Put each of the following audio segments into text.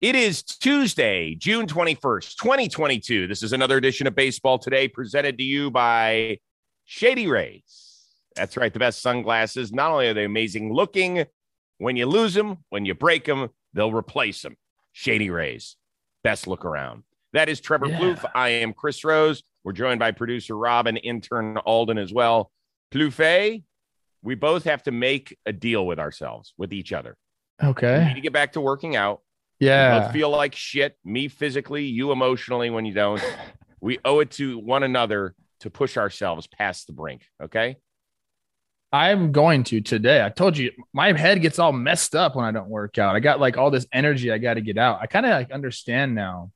It is Tuesday, June 21st, 2022. This is another edition of Baseball Today presented to you by Shady Rays. That's right, the best sunglasses. Not only are they amazing looking, when you lose them, when you break them, they'll replace them. Shady Rays, best look around. That is Trevor Yeah. Plouffe. I am Chris Rose. We're joined by producer Rob and intern Alden as well. Plouffe, we both have to make a deal with ourselves, with each other. We need Okay. to get back to working out. We Yeah. both feel like shit, me physically, you emotionally when you don't. we owe it to one another to push ourselves past the brink. Okay. I'm going to today. I told you my head gets all messed up when I don't work out. I got like all this energy I got to get out. I kind of like understand now,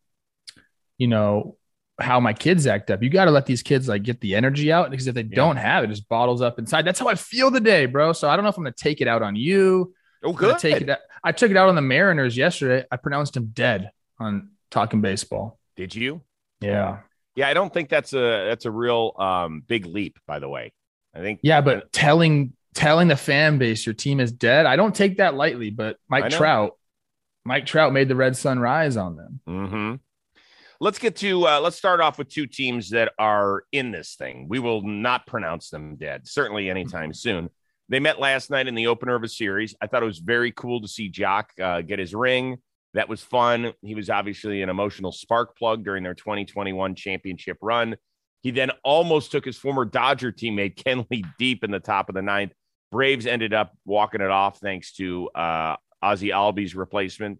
you know, how my kids act up. You got to let these kids like get the energy out because if they don't have it, it just bottles up inside. That's how I feel today, bro. So I don't know if I'm going to take it out on you. Oh, good. Take it out. I took it out on the Mariners yesterday. I pronounced him dead on talking baseball. Did you? Yeah. Yeah, I don't think that's a that's a real um big leap, by the way. I think Yeah, but telling telling the fan base your team is dead, I don't take that lightly. But Mike. Trout, Mike Trout made the red sun rise on them. hmm Let's get to uh, let's start off with two teams that are in this thing. We will not pronounce them dead, certainly anytime soon. They met last night in the opener of a series. I thought it was very cool to see Joc uh, get his ring. That was fun. He was obviously an emotional spark plug during their 2021 championship run. He then almost took his former Dodger teammate Kenley deep in the top of the ninth. Braves ended up walking it off thanks to uh, Ozzie Albies replacement,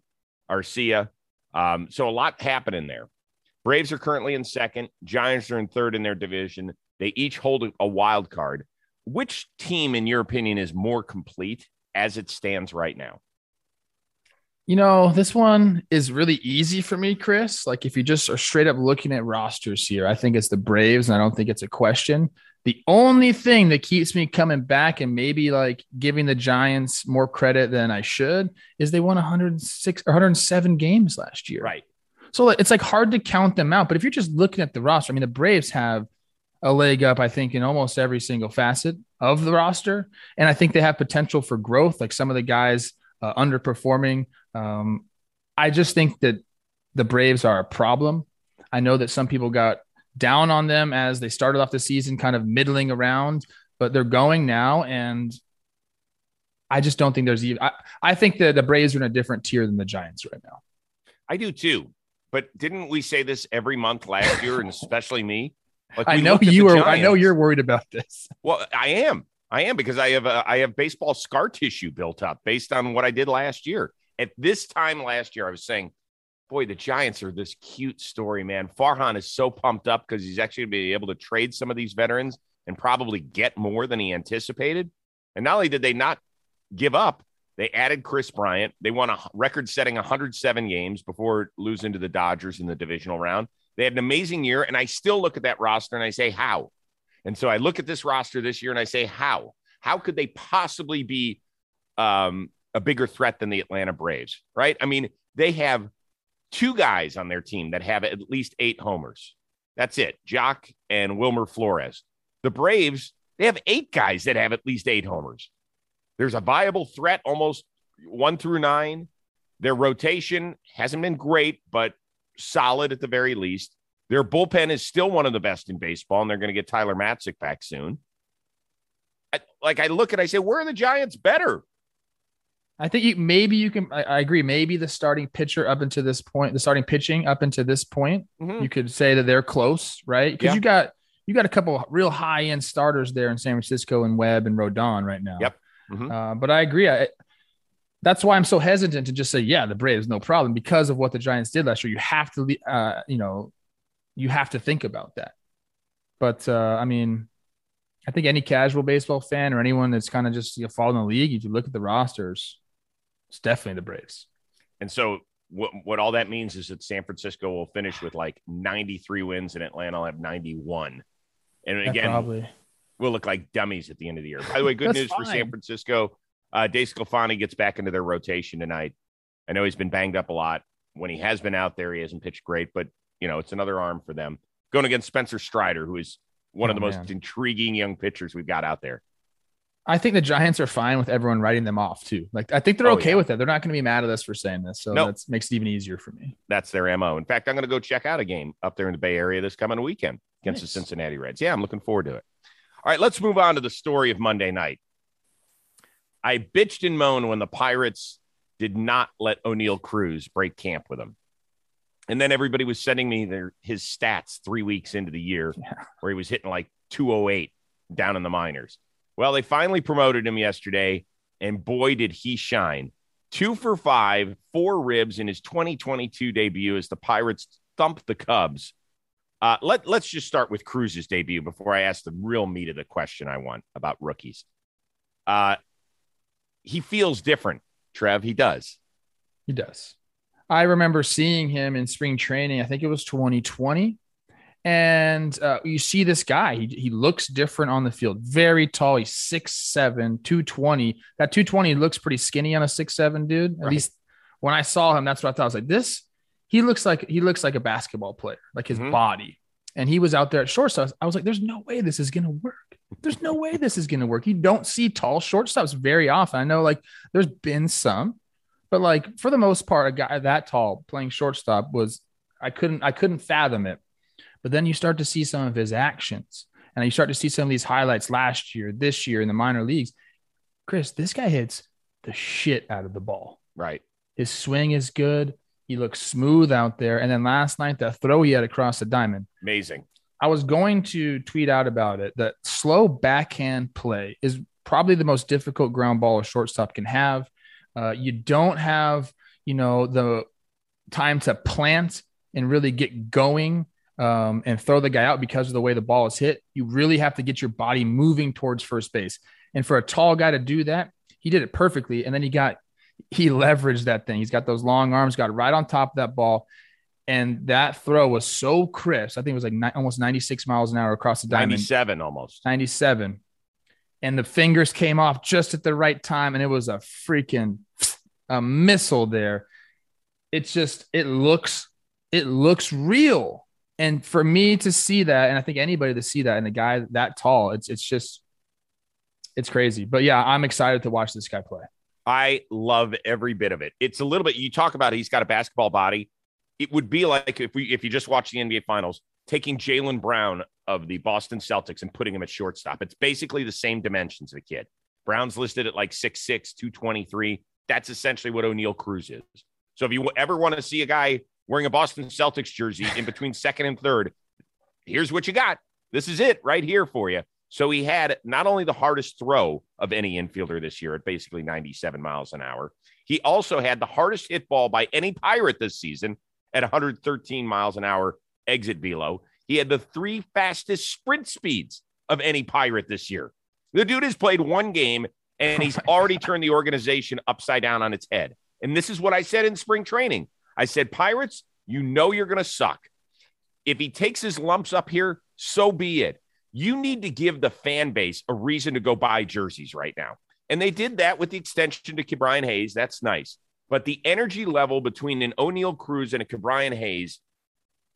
Arcia. Um, so a lot happening there. Braves are currently in second. Giants are in third in their division. They each hold a- a wild card. Which team, in your opinion, is more complete as it stands right now? You know, this one is really easy for me, Chris. Like if you just are straight up looking at rosters here, I think it's the Braves, and I don't think it's a question. The only thing that keeps me coming back and maybe like giving the Giants more credit than I should is they won 106 or 107 games last year. Right. So it's like hard to count them out. But if you're just looking at the roster, I mean, the Braves have a leg up, I think, in almost every single facet of the roster. And I think they have potential for growth, like some of the guys uh, underperforming. Um, I just think that the Braves are a problem. I know that some people got down on them as they started off the season kind of middling around, but they're going now. And I just don't think there's even, I, I think that the Braves are in a different tier than the Giants right now. I do too. But didn't we say this every month last year, and especially me? Like I know you are. I know you're worried about this. Well, I am. I am because I have uh, I have baseball scar tissue built up based on what I did last year. At this time last year, I was saying, "Boy, the Giants are this cute story, man." Farhan is so pumped up because he's actually going to be able to trade some of these veterans and probably get more than he anticipated. And not only did they not give up, they added Kris Bryant. They won a record-setting 107 games before losing to the Dodgers in the divisional round. They had an amazing year, and I still look at that roster and I say, "How?" And so I look at this roster this year and I say, how? How could they possibly be um, a bigger threat than the Atlanta Braves? Right? I mean, they have two guys on their team that have at least eight homers. That's it, Joc and Wilmer Flores. The Braves, they have eight guys that have at least eight homers. There's a viable threat almost one through nine. Their rotation hasn't been great, but solid at the very least. Their bullpen is still one of the best in baseball, and they're going to get Tyler Matzek back soon. I, like I look at, I say, where are the Giants better? I think you, maybe you can. I, I agree. Maybe the starting pitcher up until this point, the starting pitching up until this point, Mhm. you could say that they're close, right? Because Yeah. you got you got a couple real high end starters there in San Francisco and Webb and Rodon right now. Yep. Mhm. Uh, but I agree. I, that's why I'm so hesitant to just say, yeah, the Braves, no problem, because of what the Giants did last year. You have to, uh, you know, you have to think about that. But uh, I mean, I think any casual baseball fan or anyone that's kind of just you know, following the league, if you look at the rosters, it's definitely the Braves. And so what, what all that means is that San Francisco will finish with like 93 wins and Atlanta will have 91. And Yeah, again, probably. we'll look like dummies at the end of the year. By the way, good news for San. Francisco. Uh, DeSclafani gets back into their rotation tonight. I know he's been banged up a lot. When he has been out there, he hasn't pitched great, but you know it's another arm for them. Going against Spencer Strider, who is one of Oh, the most intriguing young pitchers we've got out there. I think the Giants are fine with everyone writing them off too. Like I think they're Oh, okay yeah. with it. They're not going to be mad at us for saying this, so Nope. that makes it even easier for me. That's their MO. In fact, I'm going to go check out a game up there in the Bay Area this coming weekend against the Cincinnati Reds. Yeah, I'm looking forward to it. All right, let's move on to the story of Monday night. I bitched and moaned when the Pirates did not let Oneil Cruz break camp with them. And then everybody was sending me their his stats three weeks into the year Yeah. where he was hitting like 208 down in the minors. Well, they finally promoted him yesterday, and boy, did he shine. Two for five, four ribs in his 2022 debut as the Pirates thump the Cubs. Uh, let, let's just start with Cruz's debut before I ask the real meat of the question I want about rookies. Uh, he feels different, Trev. He does. He does. I remember seeing him in spring training. I think it was 2020. And uh, you see this guy, he, he looks different on the field. Very tall. He's 6'7, 220. That 220 looks pretty skinny on a 6'7 dude. At Right. least when I saw him, that's what I thought. I was like, this, he looks like he looks like a basketball player, like his Mhm. body. And he was out there at shortstop. I was like, there's no way this is gonna work. There's no way this is gonna work. You don't see tall shortstops very often. I know like there's been some, but like for the most part, a guy that tall playing shortstop was I couldn't I couldn't fathom it. But then you start to see some of his actions, and you start to see some of these highlights last year, this year in the minor leagues. Chris, this guy hits the shit out of the ball. Right. His swing is good. He looks smooth out there. And then last night, that throw he had across the diamond. Amazing. I was going to tweet out about it that slow backhand play is probably the most difficult ground ball a shortstop can have. Uh, you don't have, you know, the time to plant and really get going um, and throw the guy out because of the way the ball is hit. You really have to get your body moving towards first base. And for a tall guy to do that, he did it perfectly. And then he got, he leveraged that thing. He's got those long arms, got right on top of that ball. And that throw was so crisp. I think it was like ni- almost 96 miles an hour across the diamond. 97 almost. 97. And the fingers came off just at the right time. And it was a freaking a missile there. It's just, it looks, it looks real. And for me to see that, and I think anybody to see that, and the guy that tall, it's it's just it's crazy. But yeah, I'm excited to watch this guy play. I love every bit of it. It's a little bit you talk about he's got a basketball body. It would be like if we if you just watch the NBA finals, taking Jaylen Brown of the Boston Celtics and putting him at shortstop. It's basically the same dimensions of a kid. Brown's listed at like 6'6, 223. That's essentially what Oneil Cruz is. So if you ever want to see a guy wearing a Boston Celtics jersey in between second and third, here's what you got. This is it right here for you. So he had not only the hardest throw of any infielder this year at basically 97 miles an hour, he also had the hardest hit ball by any pirate this season at 113 miles an hour exit velo. He had the three fastest sprint speeds of any pirate this year. The dude has played one game and he's already turned the organization upside down on its head. And this is what I said in spring training. I said, Pirates, you know you're going to suck. If he takes his lumps up here, so be it. You need to give the fan base a reason to go buy jerseys right now. And they did that with the extension to Brian Hayes. That's nice. But the energy level between an Oneil Cruz and a Brian Hayes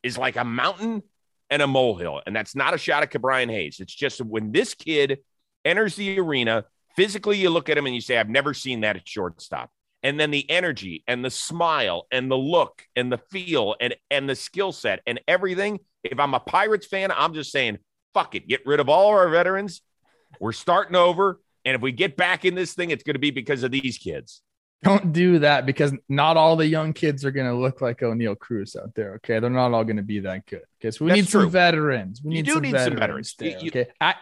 is like a mountain and a molehill. And that's not a shot at Brian Hayes. It's just when this kid enters the arena, physically you look at him and you say, I've never seen that at shortstop. And then the energy and the smile and the look and the feel and, and the skill set and everything. If I'm a Pirates fan, I'm just saying, fuck it, get rid of all our veterans. We're starting over. And if we get back in this thing, it's going to be because of these kids. Don't do that because not all the young kids are going to look like Oneil Cruz out there. Okay, they're not all going to be that good. Okay, so we That's need some true. veterans. We You need do some need some veterans. veterans. there, you- okay, I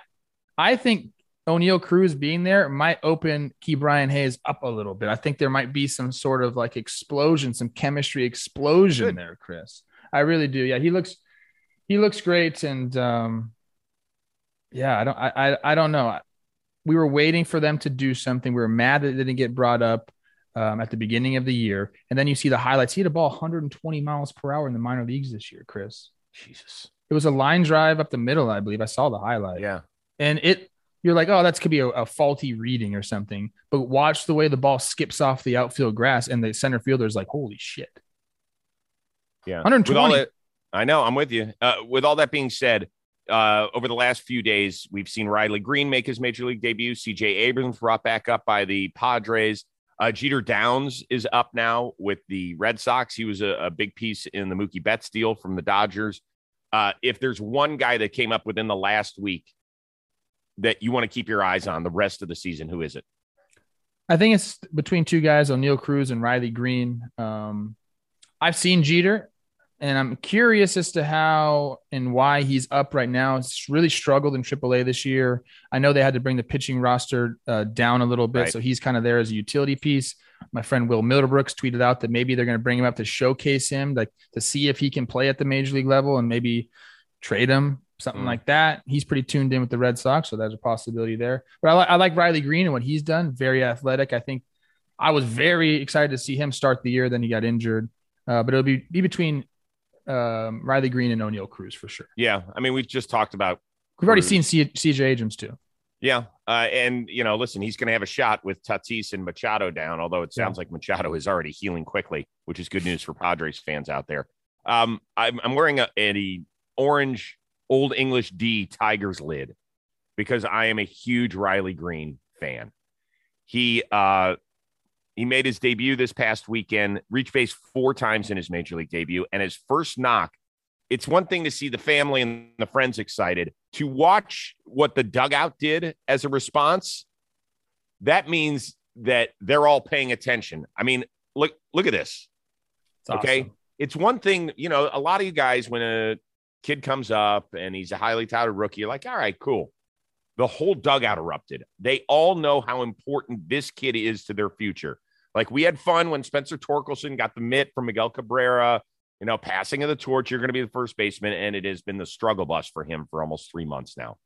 I think Oneil Cruz being there might open Ke'Bryan Hayes up a little bit. I think there might be some sort of like explosion, some chemistry explosion Good. there, Chris. I really do. Yeah, he looks he looks great, and um, yeah, I don't I I, I don't know. We were waiting for them to do something. We were mad that it didn't get brought up um, at the beginning of the year, and then you see the highlights. He had a ball 120 miles per hour in the minor leagues this year, Chris. Jesus. It was a line drive up the middle, I believe. I saw the highlight Yeah. and it you're like, oh, that's could be a, a faulty reading or something. But watch the way the ball skips off the outfield grass, and the center fielder's like, holy shit. Yeah. 120. With all that, I know. I'm with you. Uh, with all that being said, uh, over the last few days, we've seen Riley Greene make his major league debut. CJ Abrams brought back up by the Padres. Uh, Jeter Downs is up now with the Red Sox. He was a, a big piece in the Mookie Betts deal from the Dodgers. Uh, if there's one guy that came up within the last week that you want to keep your eyes on the rest of the season, who is it? I think it's between two guys, Oneil Cruz and Riley Greene. Um, I've seen Jeter, and I'm curious as to how and why he's up right now. It's really struggled in AAA this year. I know they had to bring the pitching roster uh, down a little bit, right. so he's kind of there as a utility piece. My friend Will Middlebrooks tweeted out that maybe they're going to bring him up to showcase him, like to see if he can play at the major league level, and maybe trade him something mm. like that. He's pretty tuned in with the Red Sox, so there's a possibility there. But I, li- I like Riley Greene and what he's done. Very athletic. I think I was very excited to see him start the year. Then he got injured, uh, but it'll be be between um, Riley Greene and Oneil Cruz for sure. Yeah, I mean we've just talked about. We've already seen C- CJ Abrams too. Yeah, uh, and you know, listen, he's going to have a shot with Tatis and Machado down. Although it sounds yeah. like Machado is already healing quickly, which is good news for Padres fans out there. Um, I'm, I'm wearing a, a orange Old English D Tigers lid because I am a huge Riley Greene fan. He uh he made his debut this past weekend, reached base four times in his major league debut, and his first knock. It's one thing to see the family and the friends excited. To watch what the dugout did as a response, that means that they're all paying attention. I mean, look look at this. It's okay. Awesome. It's one thing, you know, a lot of you guys, when a kid comes up and he's a highly touted rookie. You're like, all right, cool. The whole dugout erupted. They all know how important this kid is to their future. Like we had fun when Spencer Torkelson got the mitt from Miguel Cabrera, you know, passing of the torch. You're going to be the first baseman. And it has been the struggle bus for him for almost three months now.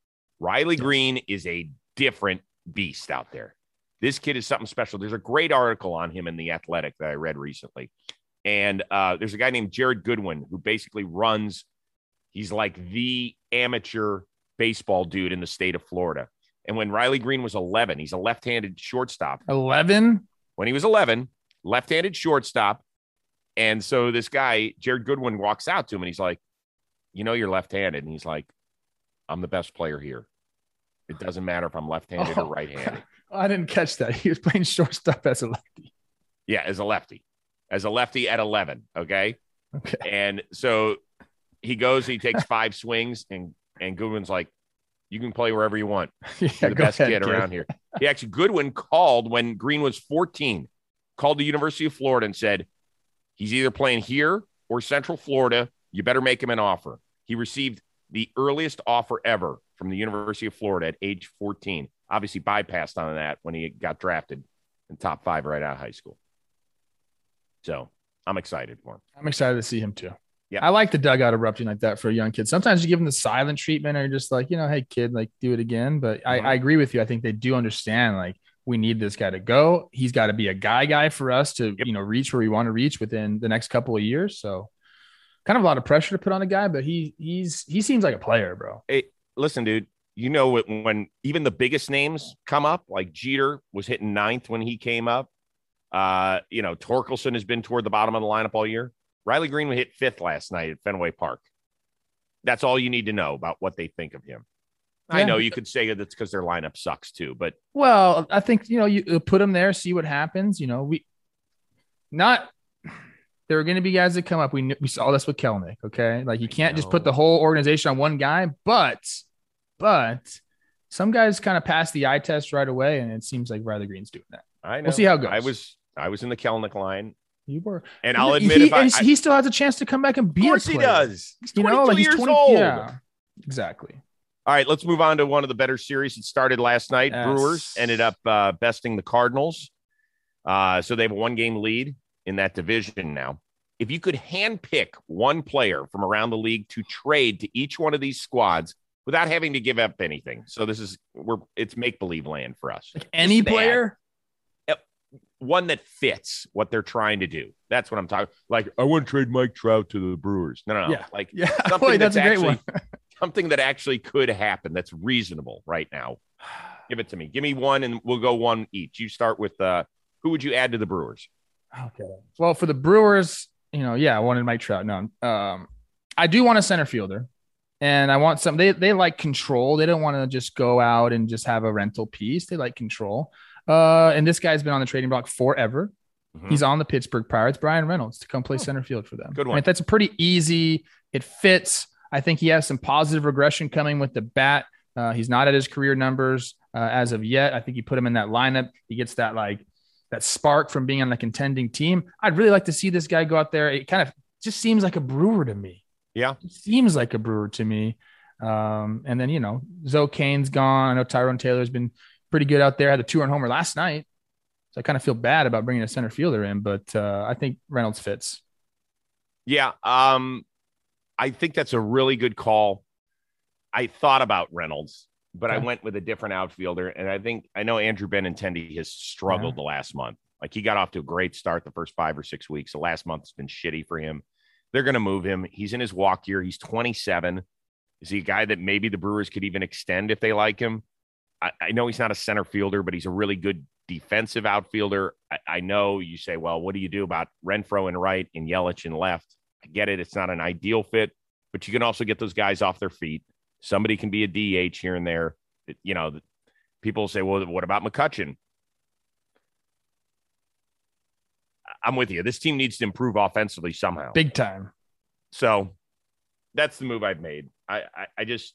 Riley Greene is a different beast out there. This kid is something special. There's a great article on him in The Athletic that I read recently. And uh, there's a guy named Jared Goodwin who basically runs He's like the amateur baseball dude in the state of Florida. And when Riley Greene was 11, he's a left handed shortstop. 11? When he was 11, left handed shortstop. And so this guy, Jared Goodwin, walks out to him and he's like, You know, you're left handed. And he's like, I'm the best player here. It doesn't matter if I'm left handed oh, or right handed. I didn't catch that. He was playing shortstop as a lefty. Yeah, as a lefty, as a lefty at 11. Okay. Okay. And so he goes, he takes five swings, and and Goodwin's like, "You can play wherever you want. Yeah, You're the best ahead, kid, kid around here." He actually Goodwin called when Greene was 14, called the University of Florida and said, "He's either playing here or Central Florida. You better make him an offer." He received the earliest offer ever from the University of Florida at age 14. Obviously, bypassed on that when he got drafted in top five right out of high school. So I'm excited for him. I'm excited to see him too. Yeah. I like the dugout erupting like that for a young kid. Sometimes you give them the silent treatment or you're just like, you know, hey kid, like do it again. But I, mm-hmm. I agree with you. I think they do understand like we need this guy to go. He's got to be a guy guy for us to, yep. you know, reach where we want to reach within the next couple of years. So kind of a lot of pressure to put on a guy, but he he's he seems like a player, bro. Hey, listen, dude. You know when even the biggest names come up, like Jeter was hitting ninth when he came up. Uh, you know, Torkelson has been toward the bottom of the lineup all year. Riley Greene hit fifth last night at Fenway Park. That's all you need to know about what they think of him. Yeah. I know you could say that's because their lineup sucks too, but well, I think you know you put them there, see what happens. You know, we not there are going to be guys that come up. We we saw this with Kelenic. Okay, like you can't just put the whole organization on one guy, but but some guys kind of pass the eye test right away, and it seems like Riley Greene's doing that. I know. We'll see how it goes. I was I was in the Kelenic line. You were, and I'll admit, he, I, he still has a chance to come back and be. Of course, he does. He's you know, like he's 20, old. Yeah, exactly. All right, let's move on to one of the better series. that started last night. Yes. Brewers ended up uh, besting the Cardinals, uh, so they have a one-game lead in that division now. If you could handpick one player from around the league to trade to each one of these squads without having to give up anything, so this is we're it's make believe land for us. Like any player, one that fits what they're trying to do. That's what I'm talking. Like, I want to trade Mike Trout to the Brewers. No, no, no. Yeah. Like, yeah, something Boy, that's, that's actually, something that actually could happen. That's reasonable right now. Give it to me. Give me one, and we'll go one each. You start with uh, who would you add to the Brewers? Okay. Well, for the Brewers, you know, yeah, I wanted Mike Trout. No, um, I do want a center fielder. And I want some. They they like control. They don't want to just go out and just have a rental piece. They like control. Uh, and this guy's been on the trading block forever. Mhm. He's on the Pittsburgh Pirates. Bryan Reynolds to come play Oh. center field for them. Good I one. mean, that's a pretty easy. It fits. I think he has some positive regression coming with the bat. Uh, he's not at his career numbers uh, as of yet. I think you put him in that lineup. He gets that like that spark from being on the contending team. I'd really like to see this guy go out there. It kind of just seems like a brewer to me. Yeah. It seems like a brewer to me. Um, and then you know, Zoe Cain's gone. I know Tyrone Taylor's been pretty good out there. Had a two run homer last night. So I kind of feel bad about bringing a center fielder in, but uh, I think Reynolds fits. Yeah. Um, I think that's a really good call. I thought about Reynolds, but I went with a different outfielder. And I think I know Andrew Benintendi has struggled the last month. Like he got off to a great start the first five or six weeks. The last month's been shitty for him. They're going to move him. He's in his walk year. He's 27. Is he a guy that maybe the Brewers could even extend if they like him? I, I know he's not a center fielder, but he's a really good defensive outfielder. I, I know you say, well, what do you do about Renfroe in right and Yelich in left? I get it. It's not an ideal fit, but you can also get those guys off their feet. Somebody can be a DH here and there. You know, people say, well, what about McCutchen? I'm with you. This team needs to improve offensively somehow. Big time. So that's the move I've made. I, I, I just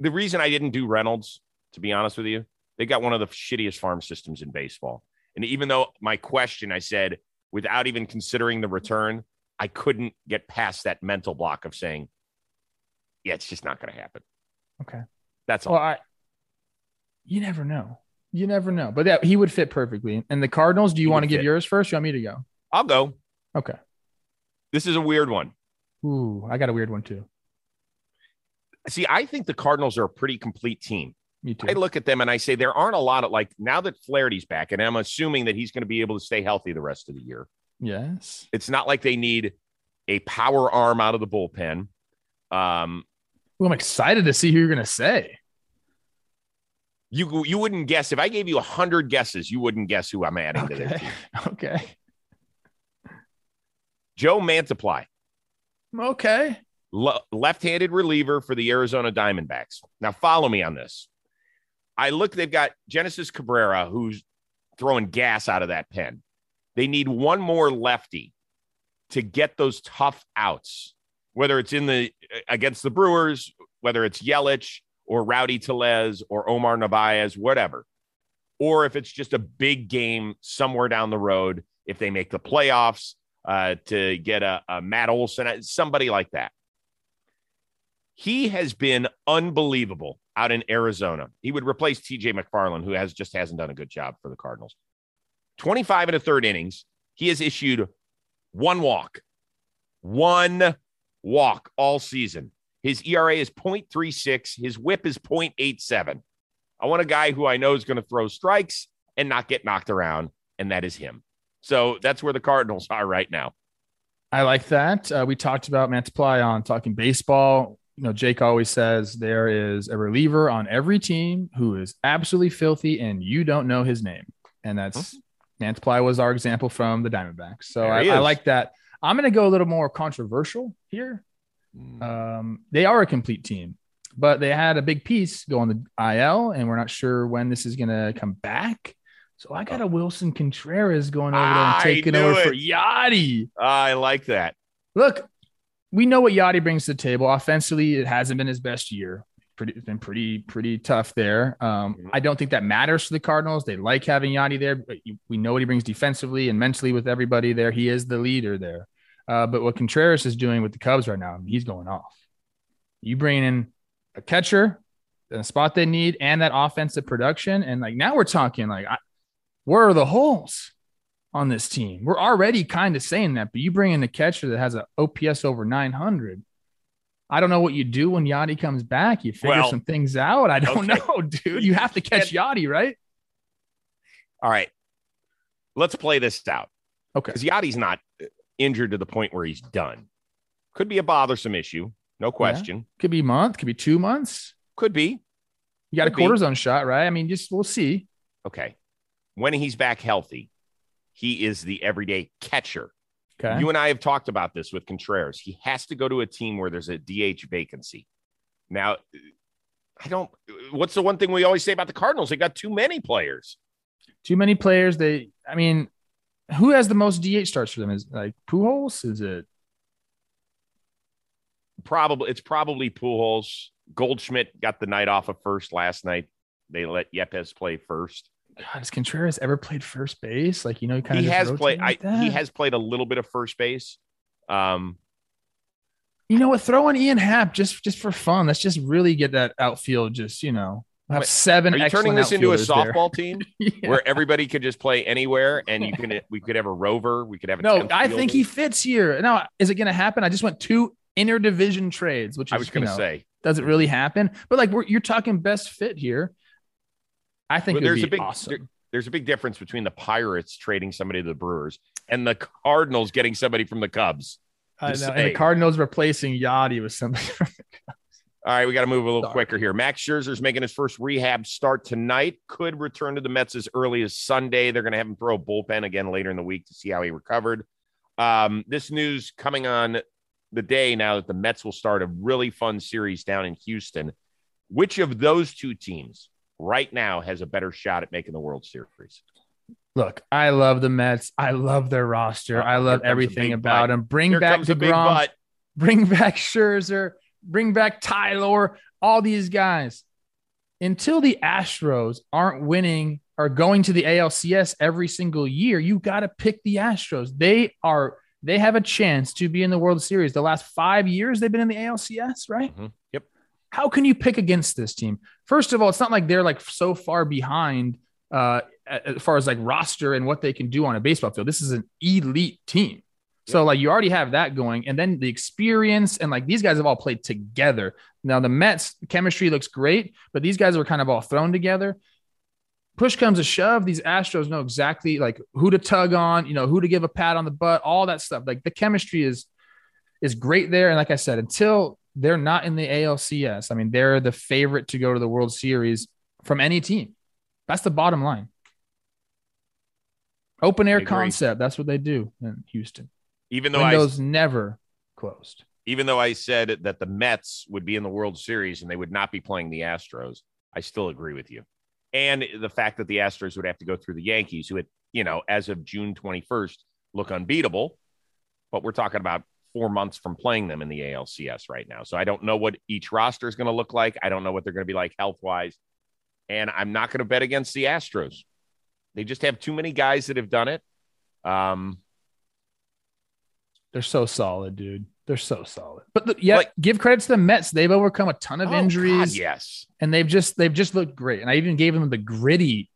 the reason I didn't do Reynolds, to be honest with you, they got one of the shittiest farm systems in baseball. And even though my question, I said without even considering the return, I couldn't get past that mental block of saying, yeah, it's just not going to happen. Okay. That's all. Well, I, you never know. You never know. But that he would fit perfectly. And the Cardinals, do you He want to give fit. yours first? You want me to go? I'll go. Okay. This is a weird one. Ooh, I got a weird one too. See, I think the Cardinals are a pretty complete team. Me too. I look at them and I say there aren't a lot of like now that Flaherty's back, and I'm assuming that he's going to be able to stay healthy the rest of the year. yes. It's not like they need a power arm out of the bullpen. Um, Well, I'm excited to see who you're going to say. you you wouldn't guess if I gave you a hundred guesses, you wouldn't guess who I'm adding to this. Okay. Okay. Joe Mantiply, Okay. le- left-handed reliever for the Arizona Diamondbacks. Now follow me on this. I look, they've got Genesis Cabrera who's throwing gas out of that pen. They need one more lefty to get those tough outs, whether it's in the against the Brewers, whether it's Yelich or Rowdy Tellez or Omar Narvaez, whatever. Or if it's just a big game somewhere down the road, if they make the playoffs uh, to get a, a Matt Olson, somebody like that. He has been unbelievable out in Arizona. He would replace TJ McFarland, who has just hasn't done a good job for the Cardinals. 25 and a third innings. He has issued one walk, one walk all season. His ERA is 0.36. His whip is 0.87. I want a guy who I know is going to throw strikes and not get knocked around, and that is him. So that's where the Cardinals are right now. I like that. Uh, we talked about Mantiply on talking baseball. You know, Jake always says there is a reliever on every team who is absolutely filthy and you don't know his name. And that's Mantiply was our example from the Diamondbacks. So I, I like that. I'm going to go a little more controversial here. Um, they are a complete team, but they had a big piece go on the IL, and we're not sure when this is going to come back. So I got a Willson Contreras going over there and taking over for it. Yadi. I like that. Look, we know what Yadi brings to the table. Offensively, it hasn't been his best year. Pretty, it's been pretty, pretty tough there. Um. I don't think that matters to the Cardinals. They like having Yadi there. But we know what he brings defensively and mentally with everybody there. He is the leader there. Uh, but what Contreras is doing with the Cubs right now, he's going off. You bring in a catcher, in a spot they need, and that offensive production, and like now we're talking like, I, where are the holes? On this team. We're already kind of saying that, but you bring in a catcher that has an OPS over 900. I don't know what you do when Yadi comes back. You figure Well, some things out. I don't okay. know, dude. You have to catch Yadi, right? All right. Let's play this out. Okay. Because Yadi's not uh, injured to the point where he's done. Could be a bothersome issue. No question. Could be a month, could be two months. Could be. You got a Could be. shot, right? I mean, just we'll see. Okay. When he's back healthy, he is the everyday catcher. Okay. You and I have talked about this with Contreras. He has to go to a team where there's a DH vacancy. Now, I don't. What's the one thing we always say about the Cardinals? They got too many players. Too many players. They, I mean, who has the most DH starts for them? Is like Pujols? Is it? Probably it's probably Pujols. Goldschmidt got the night off of first last night. They let Yepez play first. God, has Contreras ever played first base? Like you know, he kind He of has played. I, he has played a little bit of first base. Um, You know what? Throw in Ian Happ just just for fun. Let's just really get that outfield. Just you know, have Wait, seven. are you turning this into a outfielders there. softball team Yeah. where everybody could just play anywhere, and you can we could have a rover, we could have a No, 10th I think he fits here. Now, is it going to happen? I just went two interdivision trades, which is, I was going you to know, say does it really happen? But like, we're, you're talking best fit here. I think Well, it would there's a big awesome. there- there's a big difference between the Pirates trading somebody to the Brewers and the Cardinals getting somebody from the Cubs. I know. And the. Cardinals replacing Yadi with somebody. All right, we got to move a little Sorry. quicker here. Max Scherzer's making his first rehab start tonight. Could return to the Mets as early as Sunday. They're going to have him throw a bullpen again later in the week to see how he recovered. Um, this news coming on the day now that the Mets will start a really fun series down in Houston. Which of those two teams right now has a better shot at making the World Series? Look, I love the Mets. I love their roster. Uh, I love everything about butt. them. Bring Here back DeGrom. Bring back Scherzer. Bring back Tyler. All these guys. Until the Astros aren't winning or going to the ALCS every single year, you got to pick the Astros. They are. They have a chance to be in the World Series. The last five years they've been in the ALCS, right? Mhm. Yep. How can you pick against this team? First of all, it's not like they're like so far behind uh, as far as like roster and what they can do on a baseball field. This is an elite team. So like you already have that going, and then the experience and like these guys have all played together. Now the Mets chemistry looks great, but these guys were kind of all thrown together. Push comes to shove, these Astros know exactly like who to tug on, you know, who to give a pat on the butt, all that stuff. Like the chemistry is is great there. And like I said, until they're not in the ALCS, I mean, they're the favorite to go to the World Series from any team. That's the bottom line. Open air concept. That's what they do in Houston. Even though I never closed. even though I said that the Mets would be in the World Series and they would not be playing the Astros, I still agree with you. And the fact that the Astros would have to go through the Yankees, who had, you know, as of June 21st, look unbeatable. But we're talking about four months from playing them in the ALCS right now. So I don't know what each roster is going to look like. I don't know what they're going to be like health wise. And I'm not going to bet against the Astros. They just have too many guys that have done it. Um, They're so solid, dude. They're so solid. But the, yeah, Like- give credit to the Mets. They've overcome a ton of oh, God, injuries, yes. and they've just they've just looked great. And I even gave them the gritty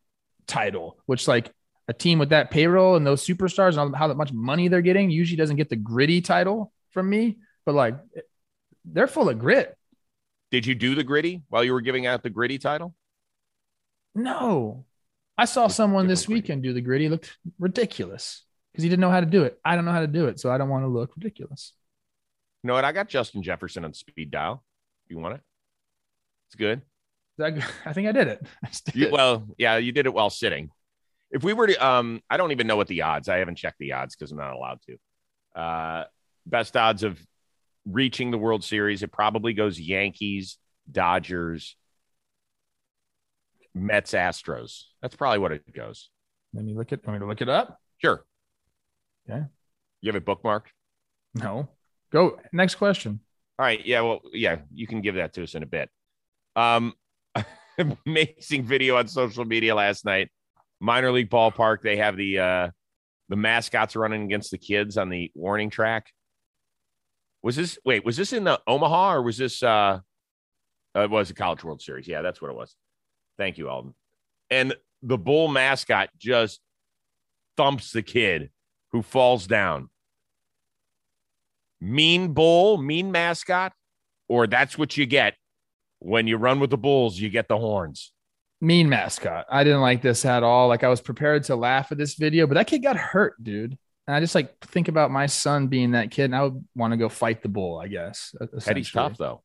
title, which like a team with that payroll and those superstars and how much money they're getting usually doesn't get the gritty title from me. But like, they're full of grit. Did you do the gritty while you were giving out the gritty title? No, I saw It's someone this gritty. weekend do the gritty. It looked ridiculous because he didn't know how to do it. I don't know how to do it, so I don't want to look ridiculous. You know what? I got Justin Jefferson on speed dial. You want it? It's good. I think I did it. I did You, it. well, yeah, you did it while sitting. If we were to, um, I don't even know what the odds. I haven't checked the odds because I'm not allowed to. Uh, best odds of reaching the World Series. It probably goes Yankees, Dodgers, Mets, Astros. That's probably what it goes. Let me look it. Want me to look it up? Sure. Yeah. You have it bookmarked. No. Go next question. All right. Yeah. Well, yeah, you can give that to us in a bit. Um, amazing video on social media last night. Minor league ballpark. They have the uh the mascots running against the kids on the warning track. Was this wait, was this in the Omaha or was this uh uh, it was a college world series? Yeah, that's what it was. Thank you, Alden. And the bull mascot just thumps the kid who falls down mean bull, mean mascot, or that's what you get when you run with the bulls, you get the horns. Mean mascot. I didn't like this at all. Like I was prepared to laugh at this video, but that kid got hurt, dude. And I just like think about my son being that kid, and I would want to go fight the bull. I guess. Eddie's essentially. tough though.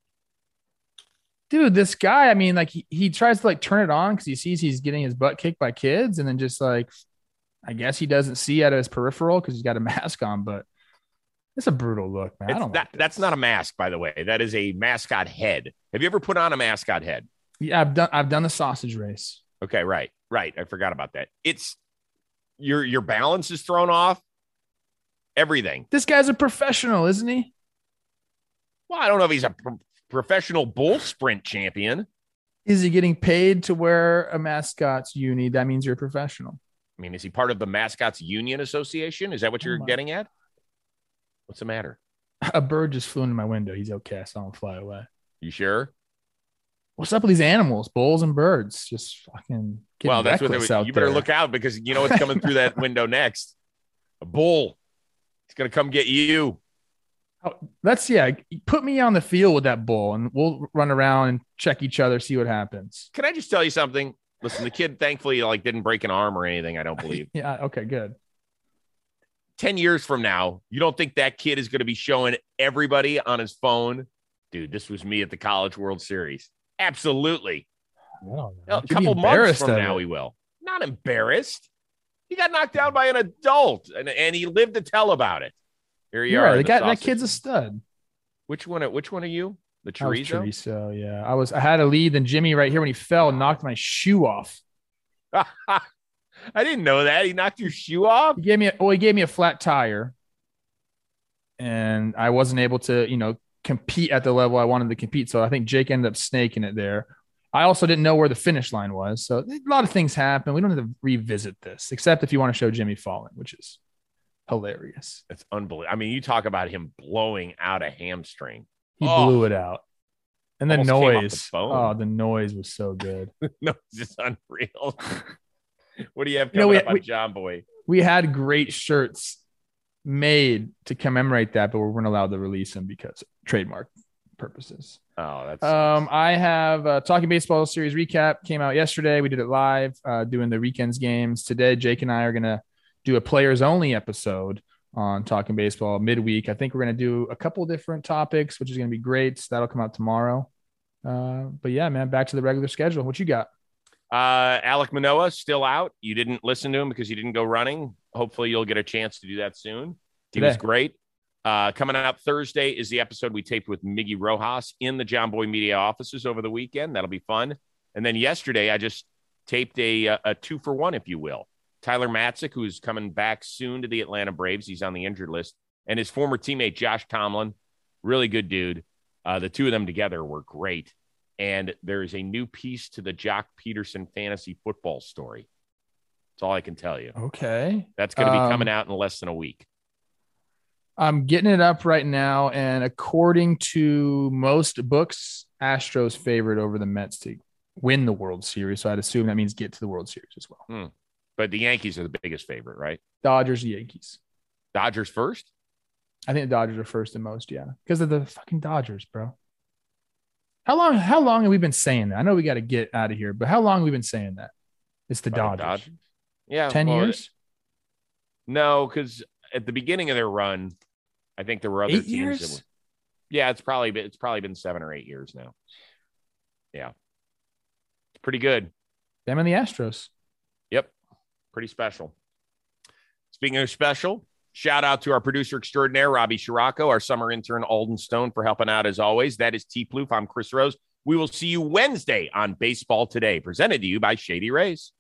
dude. This guy. I mean, like he, he tries to like turn it on because he sees he's getting his butt kicked by kids, and then just like, I guess he doesn't see out of his peripheral because he's got a mask on. But It's a brutal look, man. I don't that, like that's not a mask, by the way. That is a mascot head. Have you ever put on a mascot head? Yeah, I've done. I've done the sausage race. Okay, right, right. I forgot about that. It's your your balance is thrown off. Everything. This guy's a professional, isn't he? Well, I don't know if he's a pro- professional bull sprint champion. Is he getting paid to wear a mascot's uni? That means you're a professional. I mean, is he part of the mascots union association? Is that what Oh you're my- getting at? What's the matter? A bird just flew into my window. He's okay. I saw him fly away. You sure? What's up with these animals, bulls and birds? Just fucking getting well, that's what they reckless would, out you better there. look out because you know what's coming through that window next. A bull. It's gonna come get you. Oh, Let's yeah, put me on the field with that bull, and we'll run around and check each other, see what happens. Can I just tell you something? Listen, the kid thankfully like didn't break an arm or anything. I don't believe. Yeah. Okay. Good. 10 years from now, you don't think that kid is going to be showing everybody on his phone, dude, this was me at the College World Series? Absolutely. A couple months from now, he will. Not embarrassed. He got knocked down by an adult and, and he lived to tell about it. Here you You're are. right. Guy, that kid's a stud. Which one? Which one are you? The chorizo? chorizo. Yeah. I was. I had a lead. Then Jimmy right here when he fell knocked my shoe off. I didn't know that. He knocked your shoe off. He gave me. A, well, he gave me a flat tire, and I wasn't able to, you know, compete at the level I wanted to compete. So I think Jake ended up snaking it there. I also didn't know where the finish line was. So a lot of things happen. We don't have to revisit this, except if you want to show Jimmy falling, which is hilarious. It's unbelievable. I mean, you talk about him blowing out a hamstring. He Oh. blew it out. And the came the noise. oh, the noise was so good. no, it's just unreal. what do you have You know, coming we- up on we- Jomboy? we had great shirts made to commemorate that, but we weren't allowed to release them because trademark purposes. Oh, that's Um, I have uh, talking baseball series recap came out yesterday. We did it live, uh, doing the weekends games today. Jake and I are gonna do a players only episode on talking baseball midweek. I think we're gonna do a couple different topics, which is gonna be great. So That'll come out tomorrow. Uh, but yeah, man, back to the regular schedule. What you got? Uh, Alek Manoah still out. You didn't listen to him because you didn't go running. Hopefully, you'll get a chance to do that soon. He was great. Uh, coming out Thursday is the episode we taped with Miggy Rojas in the Jomboy Media offices over the weekend. That'll be fun. And then yesterday, I just taped a a, a two for one, if you will. Tyler Matzek, who's coming back soon to the Atlanta Braves. He's on the injured list, and his former teammate Josh Tomlin, really good dude. Uh, the two of them together were great. And there is a new piece to the Joc Pederson fantasy football story. That's all I can tell you. Okay. That's going to be Um, coming out in less than a week. I'm getting it up right now, and according to most books, Astros favored over the Mets to win the World Series. So I'd assume that means get to the World Series as well. But the Yankees are the biggest favorite, right? Dodgers, Yankees. Dodgers first. I think the Dodgers are first and most, yeah, because of the fucking Dodgers, bro. How long? How long have we been saying that? I know we got to get out of here, but how long have we been saying that? It's the By Dodgers. Yeah, Ten well, years, No, because at the beginning of their run, I think there were other eight teams. years. That were, yeah, it's probably been, it's probably been seven or eight years now. Yeah, it's pretty good. Them and the Astros. Yep, pretty special. Speaking of special, shout out to our producer extraordinaire Robbie Shirako, our summer intern Alden Stone for helping out as always. That is T Plouffe. I'm Chris Rose. We will see you Wednesday on Baseball Today, presented to you by Shady Rays.